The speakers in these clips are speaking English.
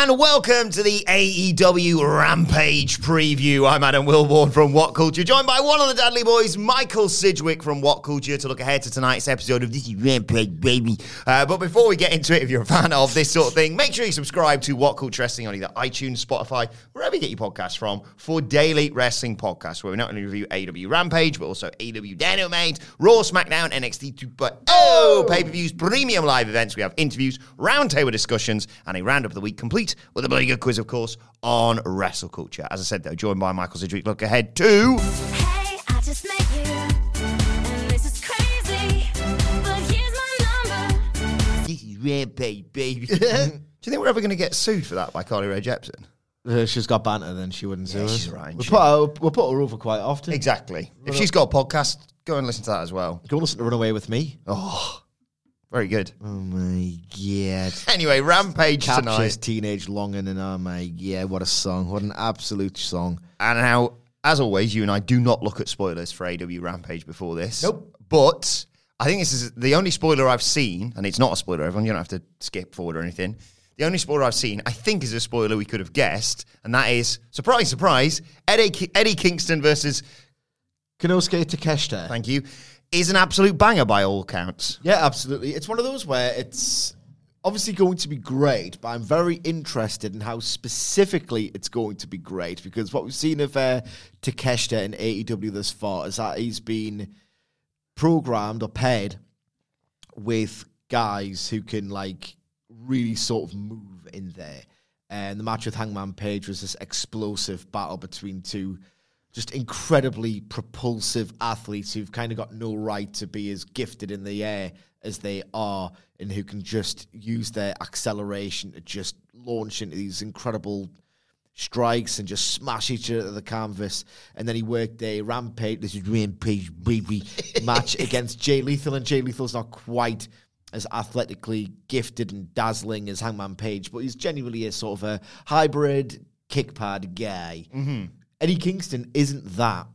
and welcome to the AEW Rampage preview. I'm Adam Wilborn from What Culture, joined by one of the Dudley Boys, Michael Sidgwick from What Culture, to look ahead to tonight's episode of This is Rampage, baby. Uh, but before we get into it, if you're a fan of this sort of thing, make sure you subscribe to What Culture Wrestling on either iTunes, Spotify, wherever you get your podcasts from, for daily wrestling podcasts, where we not only review AEW Rampage, but also AEW Dynamite, Raw, SmackDown, NXT 2.0, oh, pay-per-views, premium live events. We have interviews, roundtable discussions, and a roundup of the week complete with a bloody good quiz, of course, on wrestle culture. As I said, though, joined by Michael Sidgwick. Look ahead to. Hey, I just met you, and this is crazy, but here's my number. This Rampage, baby. Do you think we're ever going to get sued for that by Carly Rae Jepsen? Uh, she's got banter, then she wouldn't Yeah, sue she's us. right, We she- put, her, we put her over quite often. Exactly. If she's got a podcast, go and listen to that as well. Go and listen to Run Away with Me. Oh, very good. Oh my god. Anyway, Rampage Captures tonight. teenage longing, and oh my yeah, what a song! What an absolute song! And now, as always, you and I do not look at spoilers for AEW Rampage before this. Nope. But I think this is the only spoiler I've seen, and it's not a spoiler, everyone. You don't have to skip forward or anything. The only spoiler I've seen, I think, is a spoiler we could have guessed, and that is surprise, surprise, Eddie, Eddie Kingston versus, Konosuke Takeshita. thank you, is an absolute banger by all counts. Yeah, absolutely. It's one of those where it's obviously going to be great, but I'm very interested in how specifically it's going to be great because what we've seen of uh, Takeshita in AEW thus far is that he's been programmed or paired with guys who can like really sort of move in there. And the match with Hangman Page was this explosive battle between two just incredibly propulsive athletes who've kind of got no right to be as gifted in the air as they are and who can just use their acceleration to just launch into these incredible strikes and just smash each other to the canvas. And then he worked a rampage, this is rampage baby match against Jay Lethal, and Jay Lethal's not quite as athletically gifted and dazzling as Hangman Page, but he's genuinely a sort of a hybrid kick pad guy. Mm-hmm. Eddie Kingston isn't that.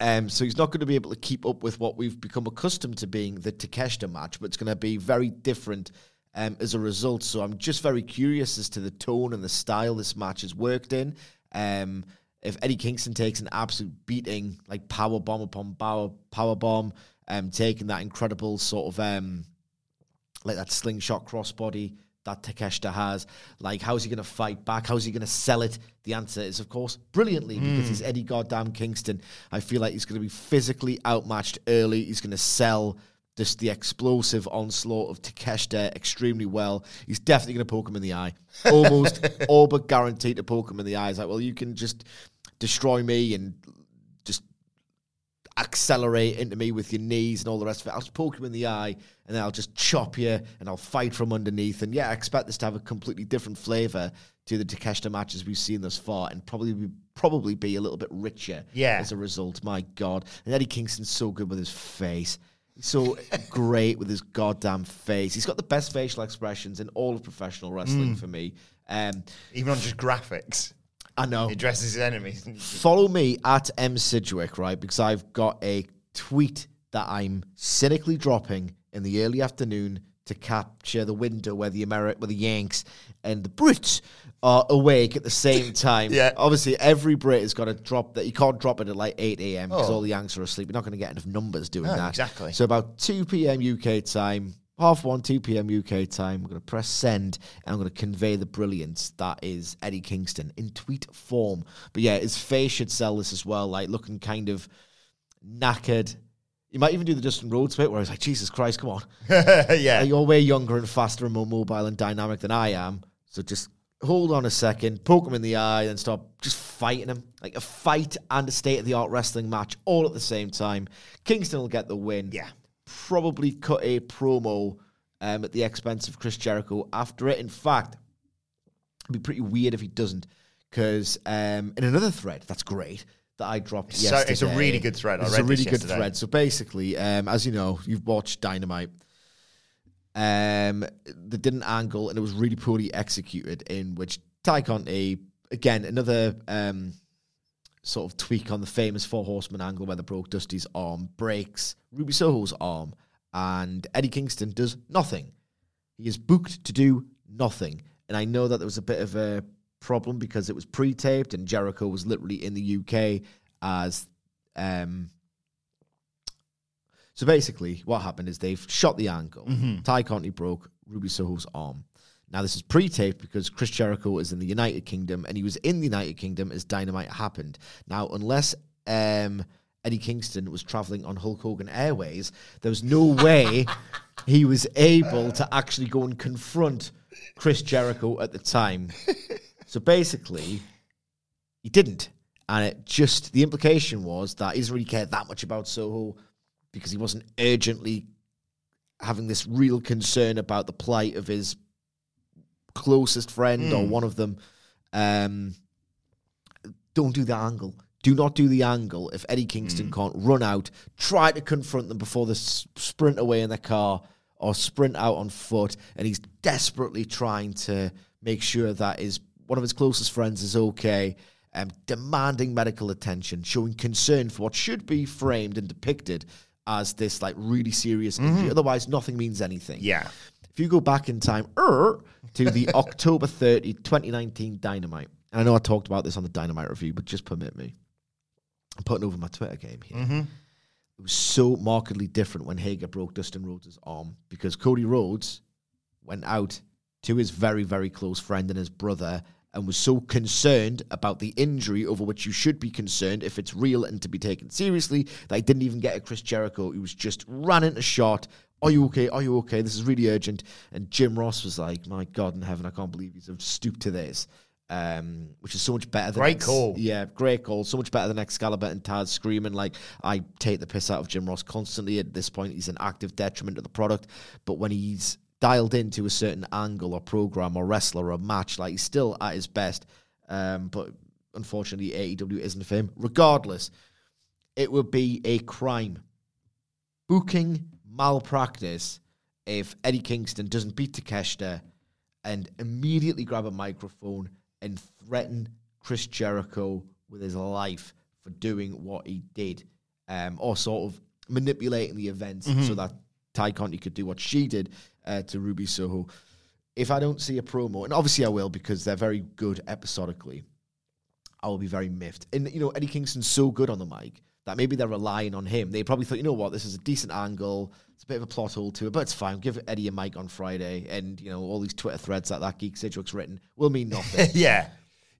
Um, so he's not going to be able to keep up with what we've become accustomed to being the Takeshita match, but it's going to be very different um, as a result. So I'm just very curious as to the tone and the style this match has worked in. Um, if Eddie Kingston takes an absolute beating, like power bomb upon power power bomb, um, taking that incredible sort of um, like that slingshot crossbody that Takeshita has. Like, how's he going to fight back? How's he going to sell it? The answer is, of course, brilliantly because hmm. he's Eddie Goddamn Kingston. I feel like he's going to be physically outmatched early. He's going to sell just the explosive onslaught of Takeshita extremely well. He's definitely going to poke him in the eye. Almost all but guaranteed to poke him in the eye. It's like, well, you can just destroy me and accelerate into me with your knees and all the rest of it. I'll just poke you in the eye and then I'll just chop you and I'll fight from underneath. And yeah, I expect this to have a completely different flavor to the Takeshita matches we've seen thus far and probably be, probably be a little bit richer Yeah. as a result. My God. And Eddie Kingston's so good with his face. He's so great with his goddamn face. He's got the best facial expressions in all of professional wrestling for me. Um, Even on just graphics, I know he dresses his enemies. follow me at M Sidgwick, right? Because I've got a tweet that I'm cynically dropping in the early afternoon to capture the window where the Ameri- where the Yanks and the Brits are awake at the same time. Yeah. Obviously, every Brit has got to drop that. You can't drop it at like 8 a.m. because Oh. all the Yanks are asleep. You're not going to get enough numbers doing No, that. exactly. So about 2 p.m. UK time, half one, 2 p.m. UK time. I'm going to press send and I'm going to convey the brilliance that is Eddie Kingston in tweet form. But yeah, his face should sell this as well, like looking kind of knackered. You might even do the Dustin Rhodes bit where he's like, Jesus Christ, come on. yeah. You're way younger and faster and more mobile and dynamic than I am. So just hold on a second, poke him in the eye, and start just fighting him. Like a fight and a state of the art wrestling match all at the same time. Kingston will get the win. Yeah. Probably cut a promo um, at the expense of Chris Jericho after it. In fact, it'd be pretty weird if he doesn't. Because um, in another thread, that's great. That I dropped So- yesterday. it's a really good thread. It's a really good yesterday. thread. So basically, um, as you know, you've watched Dynamite. Um, they did an angle and it was really poorly executed. In which Tay Conti, again, another um, sort of tweak on the famous Four Horsemen angle where they broke Dusty's arm, breaks Ruby Soho's arm, and Eddie Kingston does nothing. He is booked to do nothing. And I know that there was a bit of a problem because it was pre-taped and Jericho was literally in the UK as um so basically what happened is they've shot the angle. Tay Conti broke Ruby Soho's arm. Now this is pre-taped because Chris Jericho is in the United Kingdom and he was in the United Kingdom as Dynamite happened. Now unless um Eddie Kingston was traveling on Hulk Hogan Airways, there was no way he was able to actually go and confront Chris Jericho at the time. So basically, he didn't. And it just, the implication was that he doesn't really care that much about Soho because he wasn't urgently having this real concern about the plight of his closest friend or one of them. Um, don't do the angle. Do not do the angle if Eddie Kingston can't run out, try to confront them before they s- sprint away in their car or sprint out on foot, and he's desperately trying to make sure that his one of his closest friends is okay, um, demanding medical attention, showing concern for what should be framed and depicted as this like really serious injury. Otherwise, nothing means anything. Yeah. If you go back in time er, to the October 30, 2019 Dynamite, and I know I talked about this on the Dynamite review, but just permit me. I'm putting over my Twitter game here. It was so markedly different when Hager broke Dustin Rhodes' arm because Cody Rhodes went out to his very, very close friend and his brother and was so concerned about the injury over which you should be concerned if it's real and to be taken seriously that he didn't even get a Chris Jericho. He was just ran into shot. Are you okay? Are you okay? This is really urgent. And Jim Ross was like, My God in heaven, I can't believe he's stooped to this. Um, which is so much better than Great Ex- call. Yeah, great call. So much better than Excalibur and Taz screaming like I take the piss out of Jim Ross constantly. At this point, he's an active detriment to the product. But when he's dialed into a certain angle or program or wrestler or match, like he's still at his best. Um, but unfortunately, AEW isn't for him. Regardless, it would be a crime, booking malpractice, if Eddie Kingston doesn't beat Takeshita and immediately grab a microphone and threaten Chris Jericho with his life for doing what he did, um, or sort of manipulating the events so that Tay Conti could do what she did uh, to Ruby Soho. If I don't see a promo, and obviously I will because they're very good episodically, I will be very miffed. And you know, Eddie Kingston's so good on the mic that maybe they're relying on him. They probably thought, you know what, this is a decent angle. It's a bit of a plot hole to it, but it's fine. Give Eddie a mic on Friday, and you know, all these Twitter threads that that Geek Sidgwick's written will mean nothing. yeah,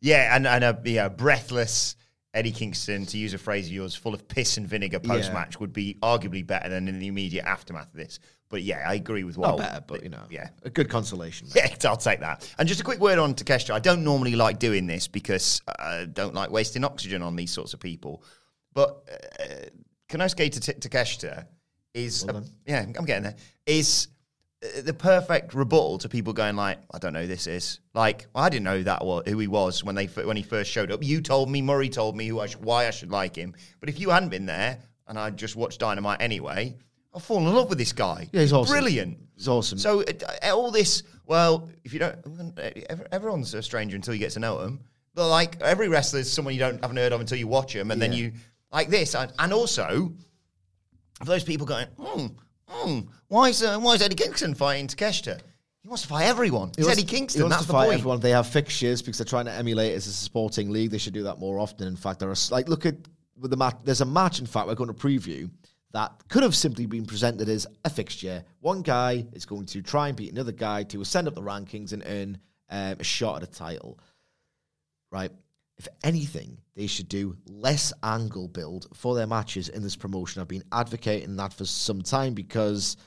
yeah, and and a yeah, breathless Eddie Kingston, to use a phrase of yours, full of piss and vinegar post match would be arguably better than in the immediate aftermath of this. But yeah, I agree with Not better, but you know, yeah. a good consolation. Yeah, I'll take that. And just a quick word on Takeshita. I don't normally like doing this because uh, I don't like wasting oxygen on these sorts of people. But uh, Konosuke to Takeshita is, a- yeah, I'm getting there, is uh, the perfect rebuttal to people going like, I don't know who this is. Like, I didn't know that was, who he was when they when he first showed up. You told me, Murray told me who I sh- why I should like him. But if you hadn't been there and I just watched Dynamite anyway, I've fallen in love with this guy. Yeah, he's awesome. brilliant. He's awesome. So uh, uh, all this, well, if you don't, everyone's a stranger until you get to know them. But like every wrestler is someone you don't haven't heard of until you watch them, and then you like this, and, and also for those people going, hmm, hmm, why is uh, why is Eddie Kingston fighting Takeshita? He wants to fight everyone. He wants- Eddie Kingston. He wants That's to the fight point. everyone. They have fixtures because they're trying to emulate it as a sporting league. They should do that more often. In fact, there are like look at with the match. There's a match. In fact, we're going to preview that could have simply been presented as a fixture. One guy is going to try and beat another guy to ascend up the rankings and earn um, a shot at a title. Right? If anything, they should do less angle build for their matches in this promotion. I've been advocating that for some time because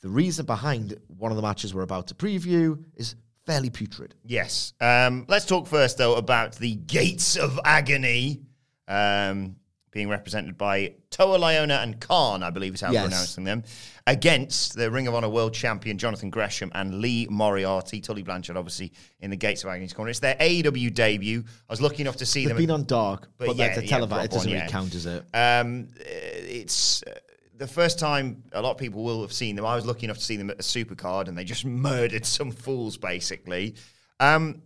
the reason behind one of the matches we're about to preview is fairly putrid. Yes. Um, let's talk first, though, about the Gates of Agony um, being represented by Toa Liona and Kaun, I believe is how Yes. we're pronouncing them, against the Ring of Honor World Champion Jonathan Gresham and Lee Moriarty. Tully Blanchard, obviously, in the Gates of Agony's corner. It's their AEW debut. I was lucky enough to see They've them. been on dark, But but, yeah, that's a yeah, televised. It doesn't one, really yeah. count as it. Um, it's uh, the first time a lot of people will have seen them. I was lucky enough to see them at a supercard, and they just murdered some fools, basically. Um,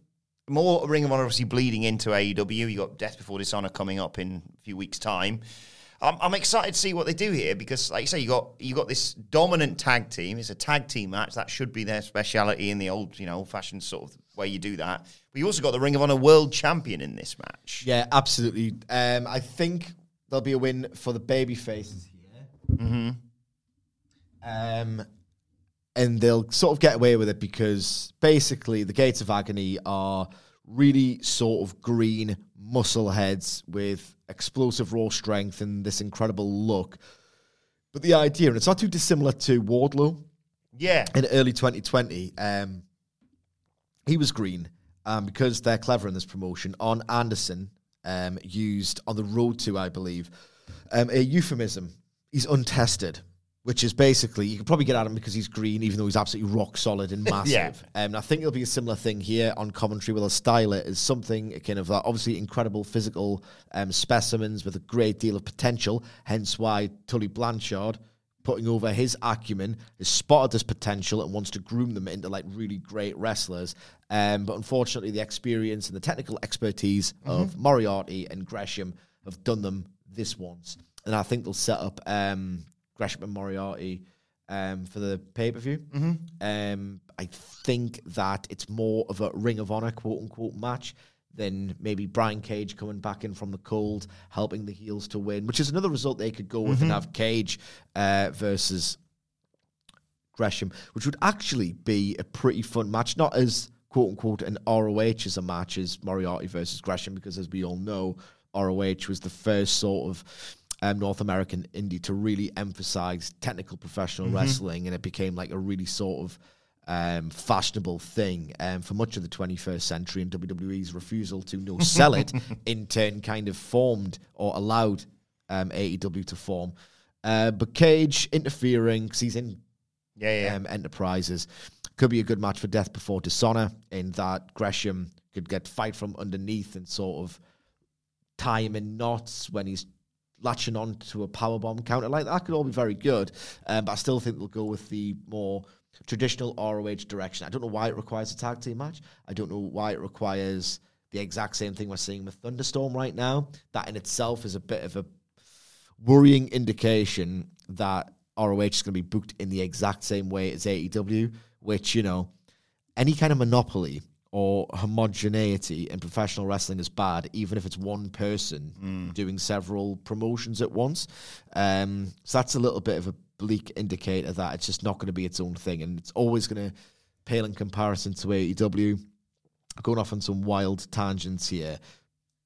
more Ring of Honor obviously bleeding into AEW. You got Death Before Dishonor coming up in a few weeks' time. I'm, I'm excited to see what they do here because, like you say, you got you got this dominant tag team. It's a tag team match. That should be their speciality in the old, you know, old-fashioned sort of way you do that. But you also got the Ring of Honor World Champion in this match. Yeah, absolutely. Um, I think there'll be a win for the baby faces here. Mm-hmm. Um, and they'll sort of get away with it because basically the Gates of Agony are really sort of green muscle heads with explosive raw strength and this incredible look. But the idea, and it's not too dissimilar to Wardlow, Yeah, in early 2020, um, he was green um, because they're clever in this promotion. Arn Anderson, um, used on the road to, I believe, um, a euphemism. He's untested, which is basically you can probably get at him because he's green, even though he's absolutely rock solid and massive. Yeah. Um, and I think it'll be a similar thing here on commentary. We'll style it as something kind of uh, obviously incredible physical um, specimens with a great deal of potential. Hence why Tully Blanchard putting over his acumen, has spotted this potential and wants to groom them into like really great wrestlers. Um, but unfortunately, the experience and the technical expertise of Moriarty and Gresham have done them this once. And I think they'll set up um, Gresham and Moriarty um, for the pay per view. Um, I think that it's more of a Ring of Honor quote unquote match than maybe Brian Cage coming back in from the cold, helping the heels to win, which is another result they could go with and have Cage uh, versus Gresham, which would actually be a pretty fun match, not as quote unquote an ROH as a match as Moriarty versus Gresham, because as we all know, ROH was the first sort of um, North American indie to really emphasize technical professional wrestling, and it became like a really sort of um, fashionable thing um, for much of the 21st century, and WWE's refusal to no sell it in turn kind of formed or allowed um, AEW to form. Uh, but Cage interfering because he's in yeah, yeah. um, enterprises. Could be a good match for Death Before Dishonor in that Gresham could get fight from underneath and sort of tie him in knots when he's latching on to a powerbomb counter. Like that could all be very good. Um, but I still think they'll go with the more traditional ROH direction. I don't know why it requires a tag team match. I don't know why it requires the exact same thing we're seeing with Thunderstorm right now. That in itself is a bit of a worrying indication that ROH is going to be booked in the exact same way as AEW, which, you know, any kind of monopoly or homogeneity in professional wrestling is bad, even if it's one person doing several promotions at once. Um, so that's a little bit of a bleak indicator that it's just not going to be its own thing, and it's always going to pale in comparison to AEW. Going off on some wild tangents here,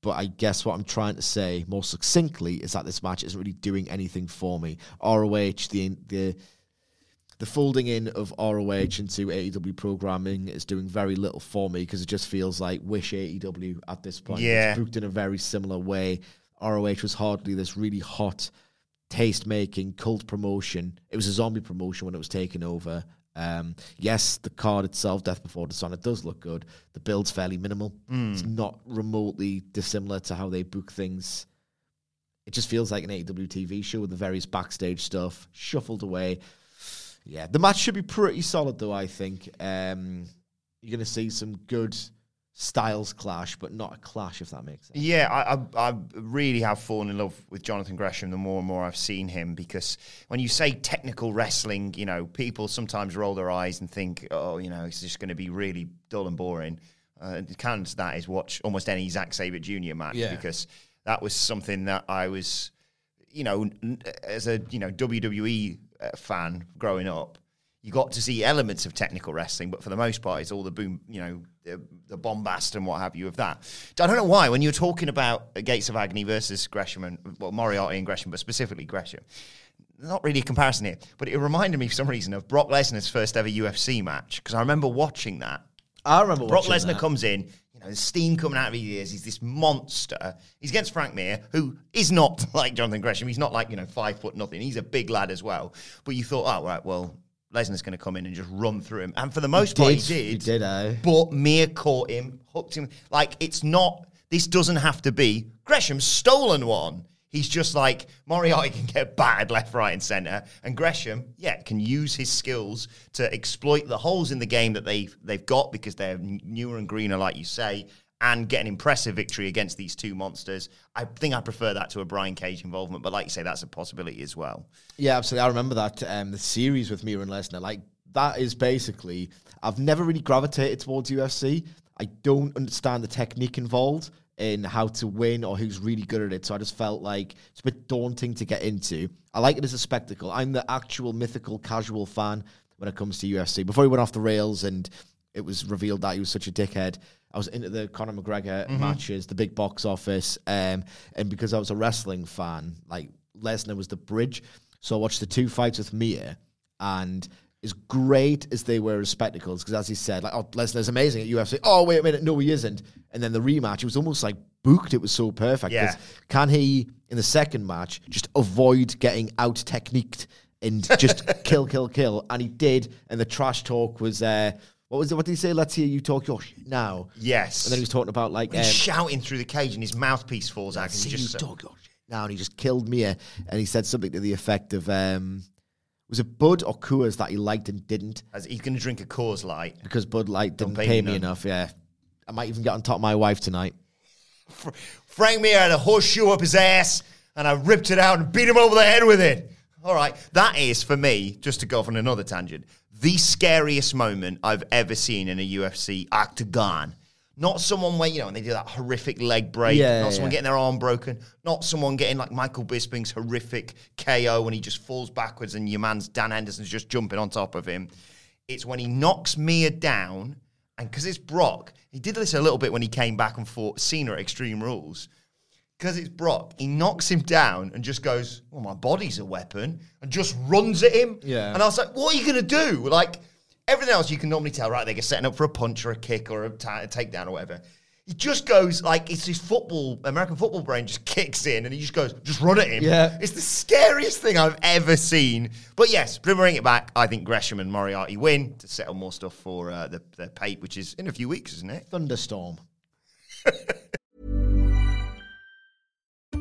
but I guess what I'm trying to say more succinctly is that this match isn't really doing anything for me. ROH, the the the folding in of ROH into AEW programming is doing very little for me because it just feels like wish AEW at this point. Yeah. It's booked in a very similar way. ROH was hardly this really hot, taste making cult promotion. It was a zombie promotion when it was taken over. Um, yes, the card itself, Death Before Dishonor, does look good. The build's fairly minimal. It's not remotely dissimilar to how they book things. It just feels like an AEW TV show with the various backstage stuff shuffled away. Yeah, the match should be pretty solid, though. I think um, you're going to see some good styles clash, but not a clash, if that makes sense. Yeah, I, I, I really have fallen in love with Jonathan Gresham the more and more I've seen him because when you say technical wrestling, you know, people sometimes roll their eyes and think, oh, you know, it's just going to be really dull and boring. Uh, the counter to that is watch almost any Zack Sabre Jr. match Yeah. because that was something that I was you know, n- as a you know WWE Uh, fan growing up, you got to see elements of technical wrestling, but for the most part, it's all the boom, you know, the, the bombast and what have you of that. I don't know why when you're talking about Gates of Agony versus Gresham and well Moriarty and Gresham, but specifically Gresham. Not really a comparison here, but it reminded me for some reason of Brock Lesnar's first ever UFC match because I remember watching that I remember Brock Lesnar comes in, you know, there's steam coming out of his ears. He's this monster. He's against Frank Mir, who is not like Jonathan Gresham. He's not like, you know, five foot nothing. He's a big lad as well. But you thought, oh, right, well, Lesnar's going to come in and just run through him. And for the most part, he did. did. He did, eh? But Mir caught him, hooked him. Like, it's not, this doesn't have to be Gresham's stolen one. He's just like Moriarty can get battered left, right, and center, and Gresham, yeah, can use his skills to exploit the holes in the game that they've they've got because they're newer and greener, like you say, and get an impressive victory against these two monsters. I think I prefer that to a Brian Cage involvement, but like you say, that's a possibility as well. Yeah, absolutely. I remember that um, the series with Mir and Lesnar. Like that is basically. I've never really gravitated towards UFC. I don't understand the technique involved in how to win or who's really good at it. So I just felt like it's a bit daunting to get into. I like it as a spectacle. I'm the actual mythical casual fan when it comes to UFC. Before he went off the rails and it was revealed that he was such a dickhead. I was into the Conor McGregor matches, the big box office, um, and because I was a wrestling fan, like Lesnar was the bridge. So I watched the two fights with Mir, and as great as they were as spectacles, because as he said, like, oh, Lesnar's amazing at UFC. Oh, wait a minute, no, he isn't. And then the rematch, it was almost like booked. It was so perfect. Yeah. Can he, in the second match, just avoid getting out techniqued and just kill, kill, kill? And he did. And the trash talk was, uh, what was it? What did he say? Let's hear you talk your shit now. Yes. And then he was talking about like, He's um, shouting through the cage and his mouthpiece falls out. and see he you just talk your shit now. And he just killed Mir. And he said something to the effect of, um, was it Bud or Coors that he liked and didn't? as he's going to drink a Coors Light. Because Bud Light didn't pay pay, me enough. Yeah. I might even get on top of my wife tonight. Frank Mir had a horseshoe up his ass, and I ripped it out and beat him over the head with it. All right, that is for me, just to go off on another tangent, the scariest moment I've ever seen in a UFC octagon. Not someone where, you know, when they do that horrific leg break, Yeah, not someone yeah. getting their arm broken, not someone getting like Michael Bisping's horrific KO when he just falls backwards and your man's Dan Henderson's just jumping on top of him. It's when he knocks Mir down, and because it's Brock, he did this a little bit when he came back and fought Cena at Extreme Rules because it's Brock, he knocks him down and just goes, "Well, my body's a weapon," and just runs at him. Yeah. And I was like, "What are you gonna do?" Like everything else, you can normally tell, right? They're setting up for a punch or a kick or a, ta- a takedown or whatever. He just goes like it's his football, American football brain just kicks in, and he just goes, "Just run at him." Yeah. it's the scariest thing I've ever seen. But yes, bring it back, I think Gresham and Moriarty win to settle more stuff for uh, the the Pape, which is in a few weeks, isn't it? Thunderstorm.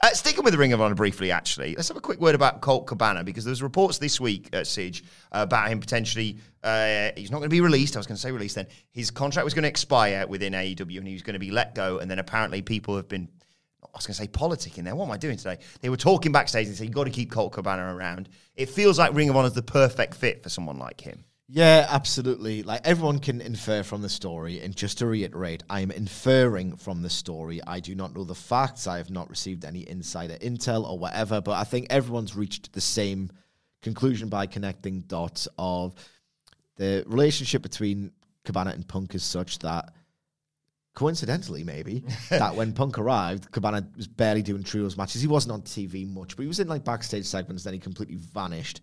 Uh, sticking with the Ring of Honor briefly, actually, let's have a quick word about Colt Cabana because there's reports this week at Sige about him potentially. Uh, he's not going to be released. I was going to say released then. His contract was going to expire within AEW and he was going to be let go. And then apparently people have been I was going to say politic in there. What am I doing today? They were talking backstage and said, you've got to keep Colt Cabana around. It feels like Ring of Honor is the perfect fit for someone like him. Yeah, absolutely. Like everyone can infer from the story. And just to reiterate, I am inferring from the story. I do not know the facts. I have not received any insider intel or whatever. But I think everyone's reached the same conclusion by connecting dots of the relationship between Cabana and Punk is such that coincidentally, maybe, that when Punk arrived, Cabana was barely doing trios matches. He wasn't on TV much, but he was in like backstage segments, then he completely vanished.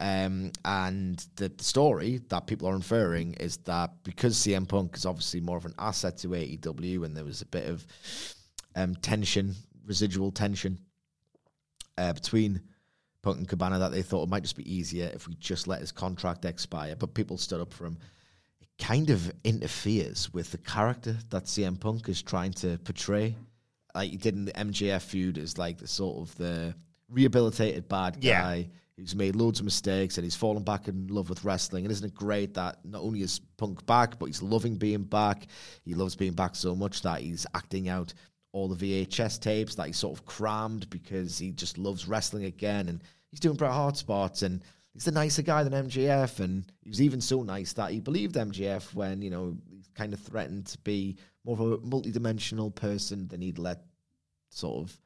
Um, and the story that people are inferring is that because CM Punk is obviously more of an asset to AEW and there was a bit of um, tension, residual tension uh, between Punk and Cabana, that they thought it might just be easier if we just let his contract expire. But people stood up for him kind of interferes with the character that CM Punk is trying to portray. Like he did in the MJF feud as like the sort of the rehabilitated bad Yeah. guy who's made loads of mistakes and he's fallen back in love with wrestling. And isn't it great that not only is Punk back, but he's loving being back. He loves being back so much that he's acting out all the VHS tapes that he sort of crammed because he just loves wrestling again and he's doing Bret Hart spots and he's a nicer guy than MJF and he was even so nice that he believed MJF when, you know, he kind of threatened to be more of a multi-dimensional person than he'd let sort of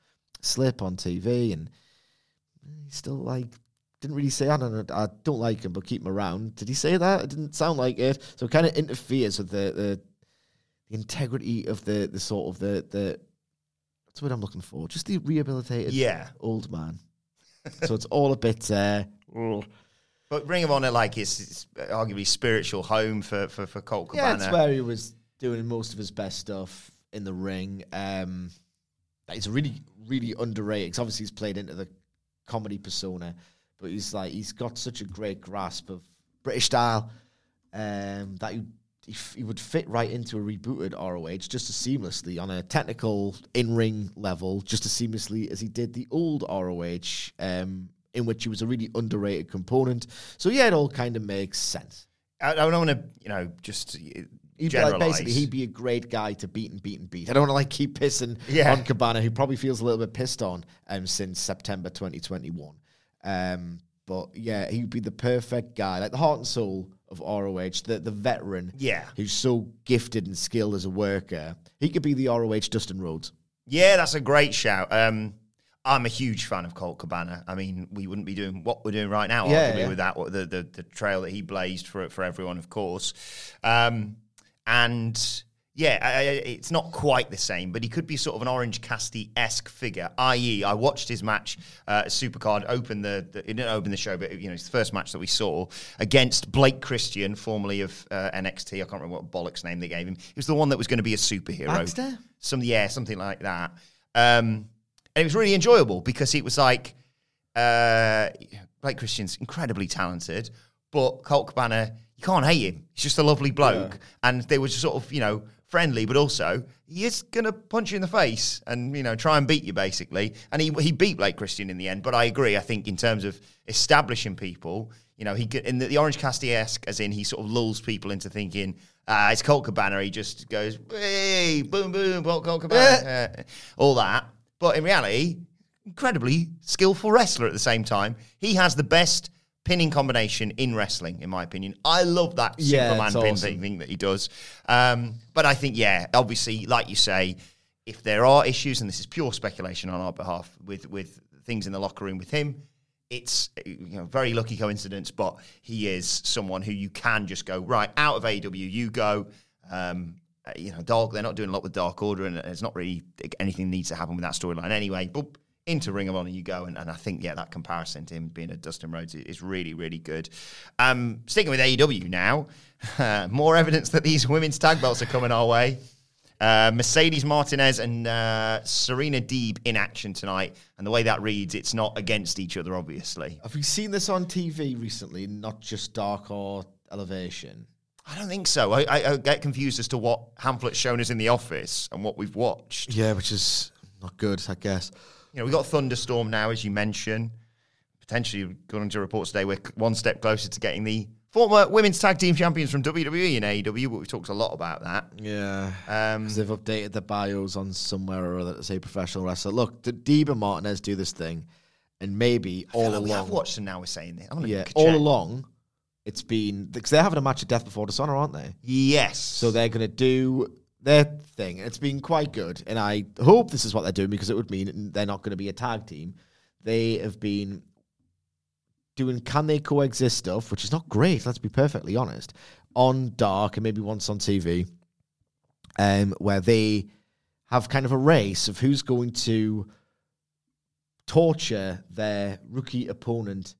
slip on TV and he still like didn't really say I don't know I don't like him but keep him around. Did he say that? It didn't sound like it. So it kind of interferes with the, the the integrity of the the sort of the the that's what I'm looking for. Just the rehabilitated Yeah. old man. so it's all a bit uh But Ring of Honor, like, is, is arguably spiritual home for, for, for Colt Yeah, Cabana. it's where he was doing most of his best stuff in the ring. Um, he's really, really underrated. 'cause obviously, he's played into the comedy persona, but he's like he's got such a great grasp of British style um, that he, he f- he would fit right into a rebooted ROH just as seamlessly on a technical in-ring level, just as seamlessly as he did the old ROH. Um, in which he was a really underrated component. So yeah, it all kind of makes sense. I, I don't want to, you know, just uh, He'd be like, basically, he'd be a great guy to beat and beat and beat. I don't want to like keep pissing Yeah. on Cabana, who probably feels a little bit pissed on um, since September 2021. Um, but yeah, he'd be the perfect guy, like the heart and soul of ROH, the the veteran, Yeah. who's so gifted and skilled as a worker. He could be the ROH Dustin Rhodes. Yeah, that's a great shout. Um, I'm a huge fan of Colt Cabana. I mean, we wouldn't be doing what we're doing right now, Yeah, arguably, yeah. with that the, the the trail that he blazed for for everyone, of course. Um, and yeah, I, I, it's not quite the same, but he could be sort of an Orange Cassidy esque figure. I.e., I watched his match, uh, Supercard, open the, the it didn't open the show, but you know, it's the first match that we saw against Blake Christian, formerly of uh, NXT. I can't remember what bollocks name they gave him. He was the one that was going to be a superhero. Baxter? Some yeah, something like that. Um, and it was really enjoyable because it was like uh, Blake Christian's incredibly talented, but Colt Cabana, you can't hate him. He's just a lovely bloke, and they were just sort of you know friendly, but also he is gonna punch you in the face and you know try and beat you basically. And he he beat Blake Christian in the end. But I agree. I think in terms of establishing people, you know, he in the, the Orange Cassidy esque, as in he sort of lulls people into thinking. Ah, it's Colt Cabana. He just goes, hey, boom, boom, Colt Colt Cabana, uh, all that. But in reality, incredibly skillful wrestler at the same time. He has the best pinning combination in wrestling, in my opinion. I love that Yeah, Superman pin awesome. thing, that he does. Um, but I think, yeah, obviously, like you say, if there are issues, and this is pure speculation on our behalf, with with things in the locker room with him, it's you know very lucky coincidence, but he is someone who you can just go right out of AEW. You go. Um, you know, Dark. They're not doing a lot with Dark Order, and it's not really anything needs to happen with that storyline anyway. But into Ring of Honor you go, and, and I think yeah, that comparison to him being a Dustin Rhodes is, really really good. Um, sticking with AEW now, more evidence that these women's tag belts are coming our way. Uh, Mercedes Martinez and uh, Serena Deeb in action tonight, and the way that reads, it's not against each other, obviously. Have you seen this on TV recently? Not just Dark or Elevation. I don't think so. I, I, I get confused as to what Hamlet's shown us in the office and what we've watched. Yeah, which is not good, I guess. You know, we've got Thunderstorm now, as you mentioned. Potentially going into reports today, we're one step closer to getting the former women's tag team champions from WWE and AEW, but we've talked a lot about that. Yeah. Um, Because they've updated the bios on somewhere or other to say professional wrestler. Look, did Deeb and Martinez do this thing, and maybe all along we have watched and now we're saying this. Yeah, all along, it's been because they're having a match of Death Before Dishonor, aren't they? Yes. So they're going to do their thing. It's been quite good, and I hope this is what they're doing because it would mean they're not going to be a tag team. They have been doing can they coexist stuff, which is not great. Let's be perfectly honest. On Dark and maybe once on TV, um, where they have kind of a race of who's going to torture their rookie opponent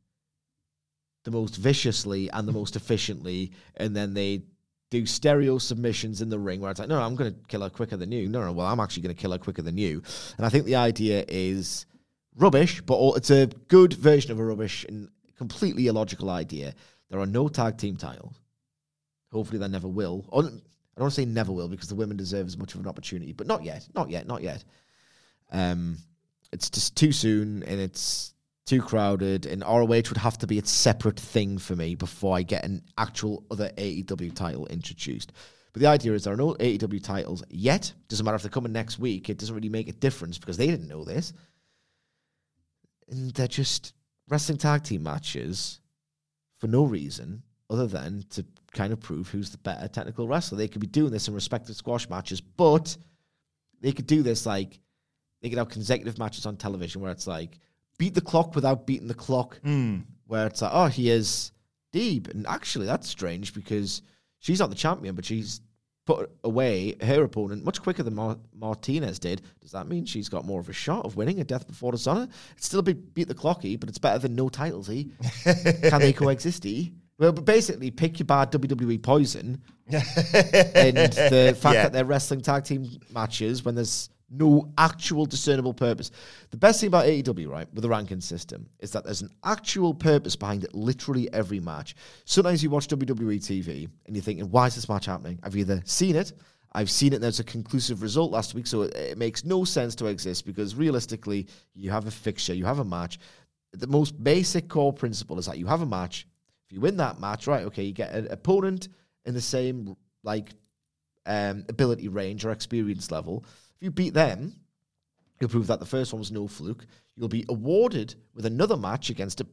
the most viciously and the most efficiently, and then they do stereo submissions in the ring where it's like, no, I'm going to kill her quicker than you. No, no, well, I'm actually going to kill her quicker than you. And I think the idea is rubbish, but it's a good version of a rubbish and completely illogical idea. There are no tag team titles. Hopefully, there never will. I don't want to say never will because the women deserve as much of an opportunity, but not yet, not yet, not yet. Um, it's just too soon and it's too crowded, and ROH would have to be a separate thing for me before I get an actual other AEW title introduced. But the idea is there are no AEW titles yet. Doesn't matter if they're coming next week. It doesn't really make a difference because they didn't know this. And they're just wrestling tag team matches for no reason other than to kind of prove who's the better technical wrestler. They could be doing this in respective squash matches, but they could do this like they could have consecutive matches on television where it's like beat the clock without beating the clock, where it's like, oh, he is deep. And actually, that's strange because she's not the champion, but she's put away her opponent much quicker than Mar- Martinez did. Does that mean she's got more of a shot of winning a Death Before Dishonor? It's still a bit beat the clocky, but it's better than no titles, eh? Can they coexist, eh? Well, but basically, pick your bad WWE poison and the fact Yeah. that they're wrestling tag team matches when there's no actual discernible purpose. The best thing about AEW, right, with the ranking system, is that there's an actual purpose behind it literally every match. Sometimes you watch WWE TV and you're thinking, why is this match happening? I've either seen it, I've seen it there's a conclusive result last week, so it, it makes no sense to exist because realistically, you have a fixture, you have a match. The most basic core principle is that you have a match. If you win that match, right, okay, you get an opponent in the same like um, ability range or experience level. If you beat them, you'll prove that the first one was no fluke. You'll be awarded with another match against a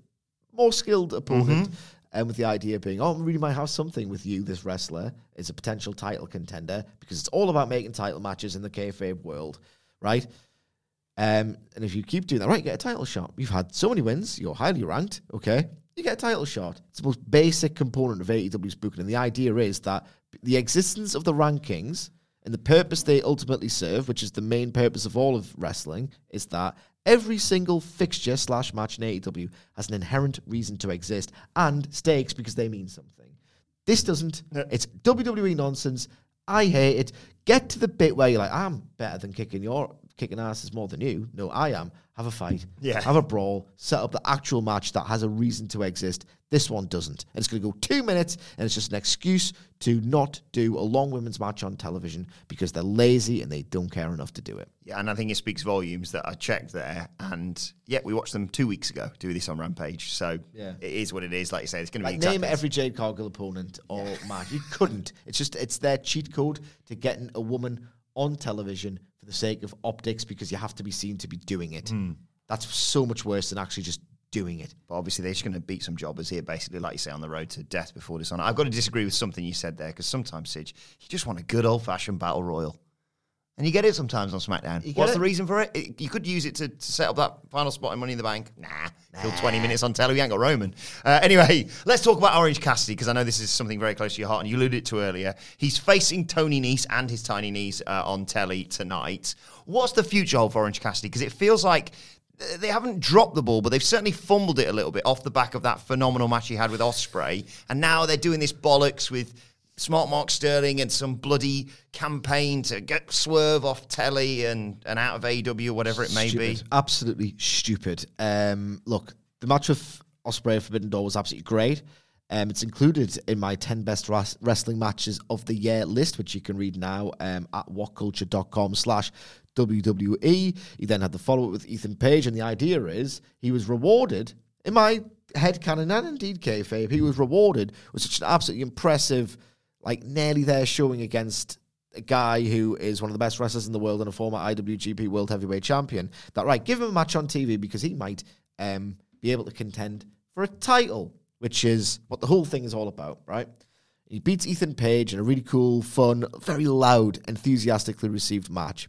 more skilled opponent. And with the idea being, oh, I really might have something with you, this wrestler, is a potential title contender, because it's all about making title matches in the kayfabe world, right? Um, and if you keep doing that, right, you get a title shot. You've had so many wins, you're highly ranked, okay? You get a title shot. It's the most basic component of AEW's booking. And the idea is that the existence of the rankings and the purpose they ultimately serve, which is the main purpose of all of wrestling, is that every single fixture slash match in AEW has an inherent reason to exist and stakes because they mean something. This doesn't. It's WWE nonsense. I hate it. Get to the bit where you're like, I'm better than kicking your kicking asses more than you. No, I am. Have a fight. Yeah. Have a brawl. Set up the actual match that has a reason to exist. This one doesn't. And it's going to go two minutes, and it's just an excuse to not do a long women's match on television because they're lazy and they don't care enough to do it. Yeah, and I think it speaks volumes that I checked there, and yeah, we watched them two weeks ago do this on Rampage. So Yeah. it is what it is. Like you say, it's going to be Like exactly name every Jade Cargill opponent or match. You couldn't. It's just it's their cheat code to getting a woman on television for the sake of optics because you have to be seen to be doing it. Hmm. That's so much worse than actually just doing it. But obviously, they're just going to beat some jobbers here, basically, like you say, on the road to death before dishonor. I've got to disagree with something you said there because sometimes, Sidge, you just want a good old fashioned battle royal. And you get it sometimes on SmackDown. What's it? the reason for it? It- You could use it to, to set up that final spot in Money in the Bank. Nah, kill 20 minutes on telly. We ain't got Roman. Uh, anyway, let's talk about Orange Cassidy because I know this is something very close to your heart and you alluded to earlier. He's facing Tony Nese and his tiny niece uh, on telly tonight. What's the future hold for Orange Cassidy? Because it feels like they haven't dropped the ball, but they've certainly fumbled it a little bit off the back of that phenomenal match he had with Ospreay, and now they're doing this bollocks with Smart Mark Sterling and some bloody campaign to get Swerve off telly and, and out of AEW, or whatever it may be. Absolutely stupid. Um, look, the match with Ospreay and Forbidden Door was absolutely great. Um, it's included in my 10 best ras- wrestling matches of the year list, which you can read now um, at whatculture.com slash WWE. He then had the follow-up with Ethan Page, and the idea is he was rewarded in my head canon and indeed kayfabe, he was rewarded with such an absolutely impressive, like nearly there showing against a guy who is one of the best wrestlers in the world and a former IWGP World Heavyweight Champion. That right, give him a match on TV because he might um, be able to contend for a title, which is what the whole thing is all about, right? He beats Ethan Page in a really cool, fun, very loud, enthusiastically received match.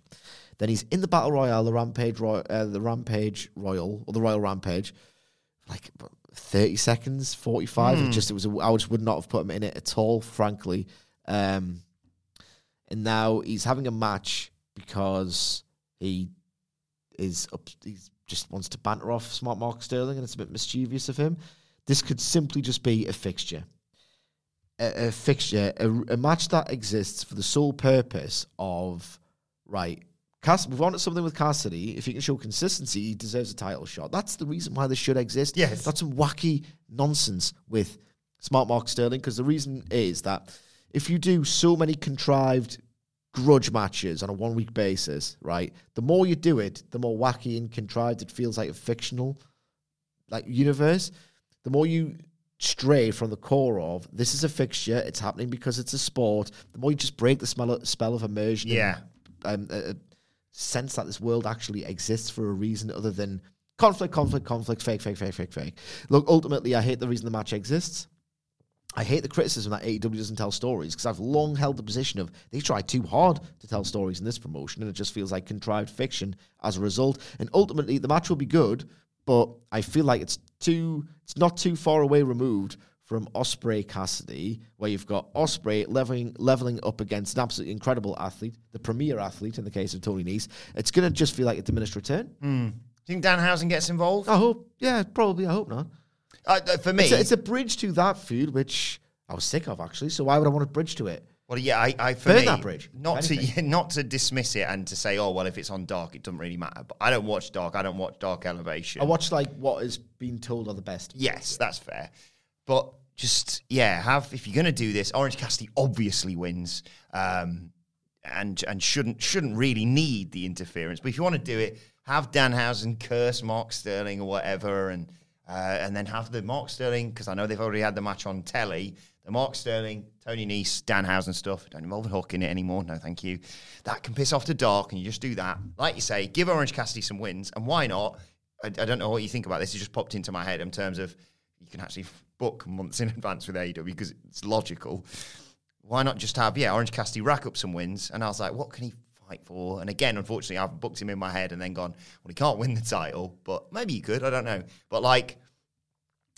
Then he's in the battle royale, the Rampage, Roy- uh, the Rampage Royal or the Royal Rampage, like thirty seconds, forty five. It just it was. A, I just would not have put him in it at all, frankly. Um, and now he's having a match because he is up, he just wants to banter off Smart Mark Sterling, and it's a bit mischievous of him. This could simply just be a fixture a, a fixture, a, a match that exists for the sole purpose of right. Cass- we've wanted something with Cassidy. If he can show consistency, he deserves a title shot. That's the reason why this should exist. Yes. That's some wacky nonsense with Smart Mark Sterling because the reason is that if you do so many contrived grudge matches on a one week basis, right, the more you do it, the more wacky and contrived it feels like a fictional like universe, the more you stray from the core of this is a fixture, it's happening because it's a sport. The more you just break the spell of, spell of immersion, Yeah. and um, uh, sense that this world actually exists for a reason other than conflict, conflict, conflict, fake, fake, fake, fake, fake. Look, ultimately, I hate the reason the match exists. I hate the criticism that AEW doesn't tell stories because I've long held the position of they try too hard to tell stories in this promotion and it just feels like contrived fiction as a result. And ultimately, the match will be good, but I feel like it's too, it's not too far away removed from Ospreay Cassidy, where you've got Ospreay leveling leveling up against an absolutely incredible athlete, the premier athlete in the case of Tony Nese. It's going to just feel like a diminished return. Do you think Danhausen gets involved? I hope, yeah, probably. I hope not. Uh, for me, It's a, it's a bridge to that feud, which I was sick of actually. So why would I want a bridge to it? Well, yeah, I, I for Burn me, that bridge, Not to not to dismiss it and to say, oh well, if it's on Dark, it doesn't really matter. But I don't watch Dark. I don't watch Dark Elevation. I watched like what is being told are the best. Yes, that's fair. But just yeah, have if you're gonna do this, Orange Cassidy obviously wins, um, and and shouldn't shouldn't really need the interference. But if you want to do it, have Danhausen curse Mark Sterling or whatever, and uh, and then have the Mark Sterling because I know they've already had the match on telly. The Mark Sterling, Tony Nese, Danhausen stuff don't involve Hook in it anymore. No, thank you. That can piss off the dark, and you just do that. Like you say, give Orange Cassidy some wins, and why not? I, I don't know what you think about this. It just popped into my head in terms of you can actually book months in advance with AEW because it's logical. Why not just have yeah Orange Cassidy rack up some wins? And I was like, what can he fight for? And again, unfortunately, I've booked him in my head and then gone, well, he can't win the title, but maybe he could. I don't know. But like,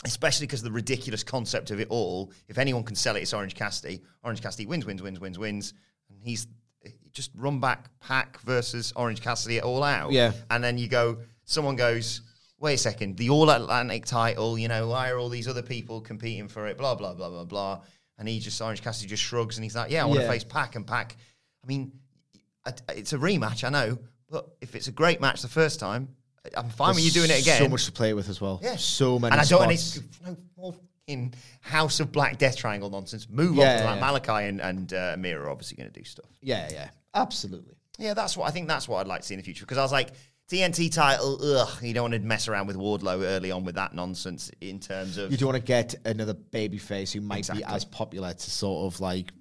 especially because the ridiculous concept of it all. If anyone can sell it, it's Orange Cassidy. Orange Cassidy wins, wins, wins, wins, wins, and he's eh, just run back PAC versus Orange Cassidy at all out. Yeah. and then you go, someone goes. Wait a second, the All Atlantic title, you know, why are all these other people competing for it? Blah, blah, blah, blah, blah. And he just, Orange Cassidy just shrugs and he's like, yeah, I want to Yeah. face PAC. And PAC, I mean, it's a rematch, I know, but if it's a great match the first time, I'm fine with you doing it again. So much to play with as well. Yeah. So many And I don't spots. it's no more in House of Black Death Triangle nonsense. Move Yeah, on to that. yeah. Malakai and, and uh, Amir are obviously going to do stuff. Yeah, yeah. Absolutely. Yeah, that's what I think. That's what I'd like to see in the future because I was like TNT title. Ugh, you don't want to mess around with Wardlow early on with that nonsense in terms of You don't want to get another baby face who might Exactly. be as popular to sort of like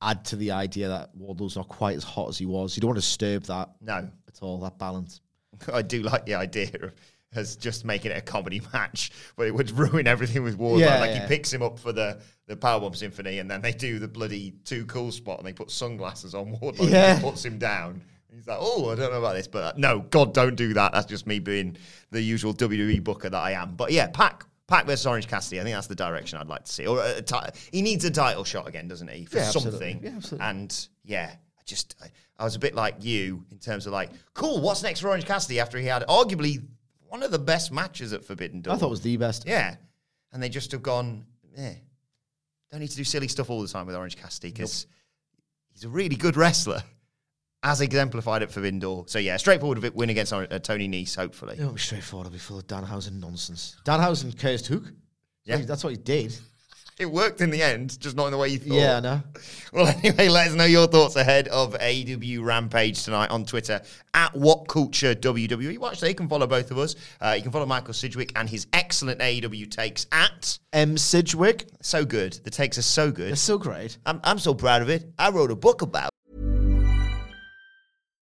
add to the idea that Wardlow's not quite as hot as he was. You don't want to disturb that no. at all, that balance. I do like the idea of as just making it a comedy match, but it would ruin everything with Wardlow. Yeah, like yeah. he picks him up for the the Powerbomb Symphony, and then they do the bloody too cool spot, and they put sunglasses on Wardlow, Yeah. and puts him down. He's like, oh, I don't know about this, but uh, no, God, don't do that. That's just me being the usual WWE booker that I am. But yeah, PAC. PAC versus Orange Cassidy. I think that's the direction I'd like to see. Or a, ti- he needs a title shot again, doesn't he? For Yeah, absolutely. something. Yeah, absolutely. And yeah, I just I, I was a bit like you in terms of like, cool, what's next for Orange Cassidy after he had arguably one of the best matches at Forbidden Door. I thought it was the best. yeah, and they just have gone, yeah, don't need to do silly stuff all the time with Orange Cassidy because he's a really good wrestler, as exemplified at Forbidden Door. So yeah, straightforward win against uh, Tony Nese, hopefully. It won't be straightforward. It'll be full of Danhausen nonsense. Danhausen cursed Hook. Yeah. That's what he did. It worked in the end, just not in the way you thought. Yeah, I know. Well, anyway, let us know your thoughts ahead of AEW Rampage tonight on Twitter at What Culture WWE. Watch can follow both of us. Uh, you can follow Michael Sidgwick and his excellent AEW takes at M. Sidgwick. So Good. The takes are so good. They're so great. I'm, I'm so proud of it. I wrote a book about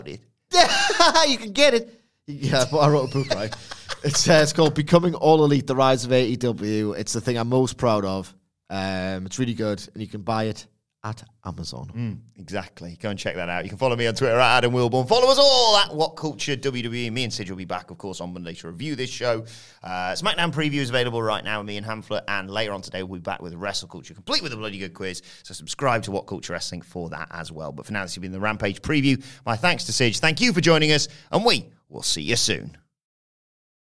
It. you can get it. Yeah, but I wrote a book, right? It's, uh, it's called Becoming All Elite The Rise of AEW. It's the thing I'm most proud of. Um, it's really good, and you can buy it at Amazon. Exactly. Go and check that out. You can follow me on Twitter at Adam Wilborn. Follow us all at What Culture WWE. Me and Sid will be back, of course, on Monday to review this show. Uh, SmackDown preview is available right now with me and Hamflet. And later on today, we'll be back with Wrestle Culture, complete with a bloody good quiz. So subscribe to What Culture Wrestling for that as well. But for now, this has been the Rampage preview. My thanks to Sid. Thank you for joining us, and we will see you soon.